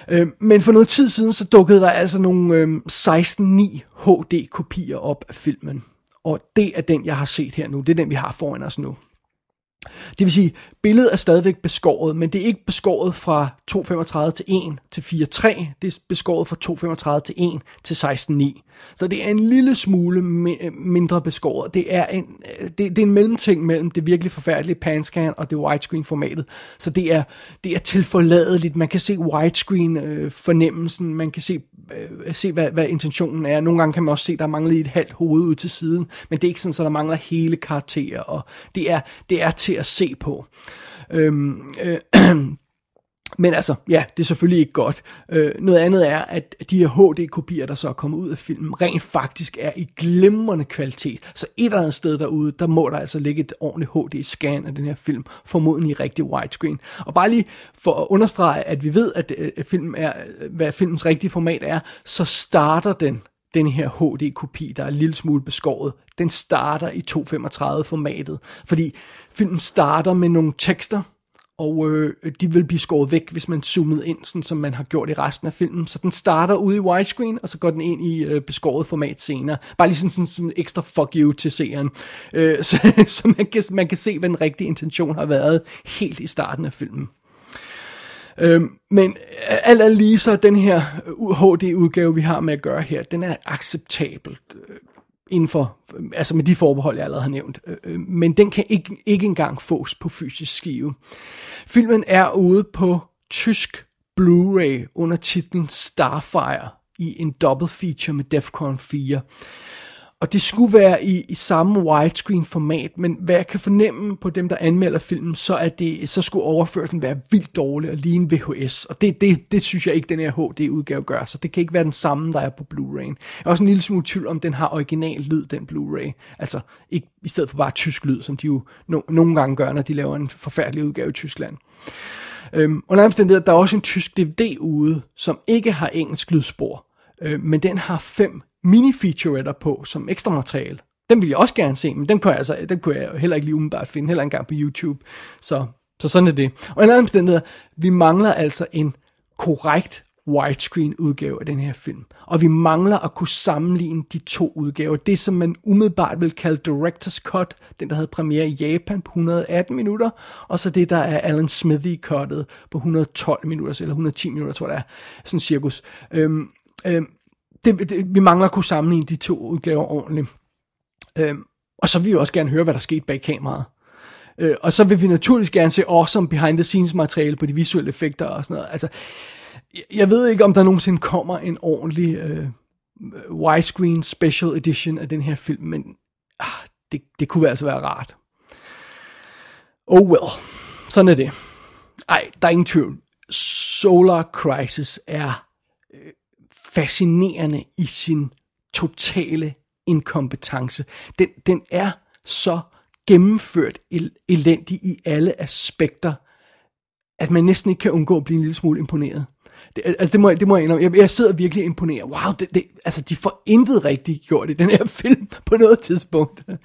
Øh, men for noget tid siden, så dukkede der altså nogle øh, 16.9 HD-kopier op af filmen. Og det er den, jeg har set her nu. Det er den, vi har foran os nu. Det vil sige, billedet er stadigvæk beskåret, men det er ikke beskåret fra 2.35 til 1 til 4.3. Det er beskåret fra 2.35 til 1 til 16.9. Så det er en lille smule mindre beskåret. Det er en, det, det er en mellemting mellem det virkelig forfærdelige panscan og det widescreen formatet. Så det er, det er tilforladeligt. Man kan se widescreen øh, fornemmelsen, man kan se, øh, se hvad, hvad intentionen er. Nogle gange kan man også se, der mangler et halvt hoved ud til siden, men det er ikke sådan, at der mangler hele karakterer, og det er, det er til at se på. Øhm, øh, Men altså, ja, det er selvfølgelig ikke godt. Øh, noget andet er, at de her HD-kopier, der så er kommet ud af filmen, rent faktisk er i glimrende kvalitet. Så et eller andet sted derude, der må der altså ligge et ordentligt HD-scan af den her film, formodentlig i rigtig widescreen. Og bare lige for at understrege, at vi ved, at øh, at filmen er, øh, hvad filmens rigtige format er, så starter den den her HD-kopi, der er en lille smule beskåret, den starter i 2.35 formatet, fordi filmen starter med nogle tekster, og øh, de vil blive skåret væk, hvis man zoomede ind, sådan som man har gjort i resten af filmen. Så den starter ude i widescreen, og så går den ind i øh, beskåret format senere. Bare lige sådan, sådan, sådan ekstra fuck you til seeren. Øh, så så man, kan, man kan se, hvad den rigtige intention har været helt i starten af filmen. Øhm, øh, men alt andet lige så den her øh, HD-udgave, vi har med at gøre her, den er acceptabel øh, inden for, altså med de forbehold, jeg allerede har nævnt. Øh, øh, men den kan ikke, ikke engang fås på fysisk skive. Filmen er ude på tysk Blu-ray under titlen Starfire i en double feature med Defcon 4. Og det skulle være i, i samme widescreen format, men hvad jeg kan fornemme på dem, der anmelder filmen, så, er det, så skulle overførelsen være vildt dårlig og ligne VHS. Og det, det, det synes jeg ikke, den her HD-udgave gør, så det kan ikke være den samme, der er på Blu-ray. Jeg er også en lille smule tvivl om, den har original lyd, den Blu-ray. Altså ikke i stedet for bare tysk lyd, som de jo no, nogle gange gør, når de laver en forfærdelig udgave i Tyskland. Øhm, under omstændigheder, der er også en tysk DVD ude, som ikke har engelsk lydspor, øh, men den har fem mini-featuretter på som ekstra materiale. Den vil jeg også gerne se, men den kunne jeg, altså, den kunne jeg heller ikke lige umiddelbart finde, heller engang på YouTube. Så, så sådan er det. Og en anden omstændighed, vi mangler altså en korrekt widescreen udgave af den her film. Og vi mangler at kunne sammenligne de to udgaver. Det, som man umiddelbart vil kalde Director's Cut, den der havde premiere i Japan på 118 minutter, og så det, der er Alan Smithy cuttet på 112 minutter, eller 110 minutter, tror jeg det er, sådan cirkus. Øhm, øhm, det, det, vi mangler at kunne sammenligne de to udgaver ordentligt. Øhm, og så vil vi også gerne høre, hvad der skete bag kameraet. Øh, og så vil vi naturligvis gerne se awesome behind the scenes materiale på de visuelle effekter og sådan noget. Altså, jeg, ved ikke, om der nogensinde kommer en ordentlig øh, widescreen special edition af den her film, men ah, det, det kunne altså være rart. Oh well, sådan er det. Ej, der er ingen tvivl. Solar Crisis er fascinerende i sin totale inkompetence. Den, den er så gennemført el- elendig i alle aspekter, at man næsten ikke kan undgå at blive en lille smule imponeret. Det, altså det må, det må jeg indrømme. Jeg, jeg sidder virkelig imponeret. Wow, det, det, altså de får intet rigtigt gjort i den her film på noget tidspunkt. uh,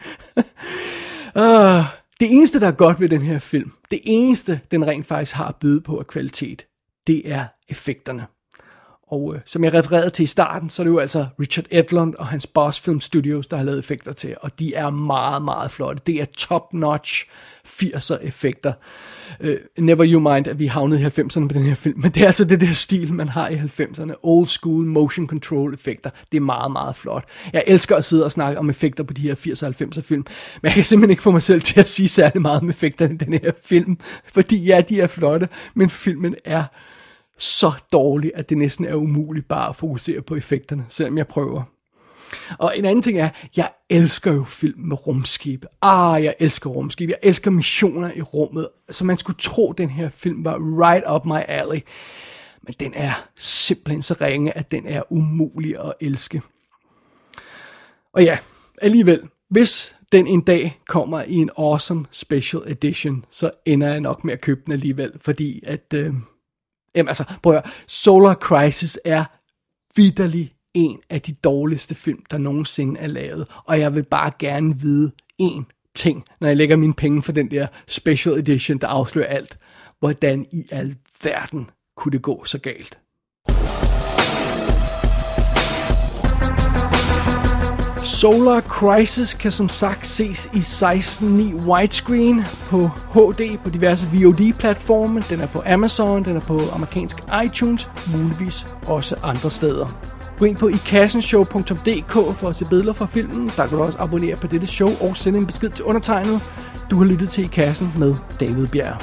det eneste, der er godt ved den her film, det eneste, den rent faktisk har at byde på af kvalitet, det er effekterne. Og øh, som jeg refererede til i starten, så er det jo altså Richard Edlund og hans Boss Film Studios, der har lavet effekter til, og de er meget, meget flotte. Det er top-notch 80'er effekter. Øh, never you mind, at vi havnede i 90'erne på den her film, men det er altså det der stil, man har i 90'erne. Old school motion control effekter. Det er meget, meget flot. Jeg elsker at sidde og snakke om effekter på de her 80'er og 90'er film, men jeg kan simpelthen ikke få mig selv til at sige særlig meget om effekterne i den her film, fordi ja, de er flotte, men filmen er så dårlig, at det næsten er umuligt bare at fokusere på effekterne, selvom jeg prøver. Og en anden ting er, jeg elsker jo film med rumskib. Ah, jeg elsker rumskib. Jeg elsker missioner i rummet. Så man skulle tro, at den her film var right up my alley. Men den er simpelthen så ringe, at den er umulig at elske. Og ja, alligevel, hvis den en dag kommer i en awesome special edition, så ender jeg nok med at købe den alligevel, fordi at... Øh, Jamen altså, prøv at høre. Solar Crisis er vidderlig en af de dårligste film, der nogensinde er lavet. Og jeg vil bare gerne vide én ting, når jeg lægger mine penge for den der special edition, der afslører alt. Hvordan i al verden kunne det gå så galt? Solar Crisis kan som sagt ses i 16.9 widescreen på HD på diverse VOD-platforme. Den er på Amazon, den er på amerikansk iTunes, muligvis også andre steder. Gå ind på ikassenshow.dk for at se billeder fra filmen. Der kan du også abonnere på dette show og sende en besked til undertegnet. Du har lyttet til I Kassen med David Bjerg.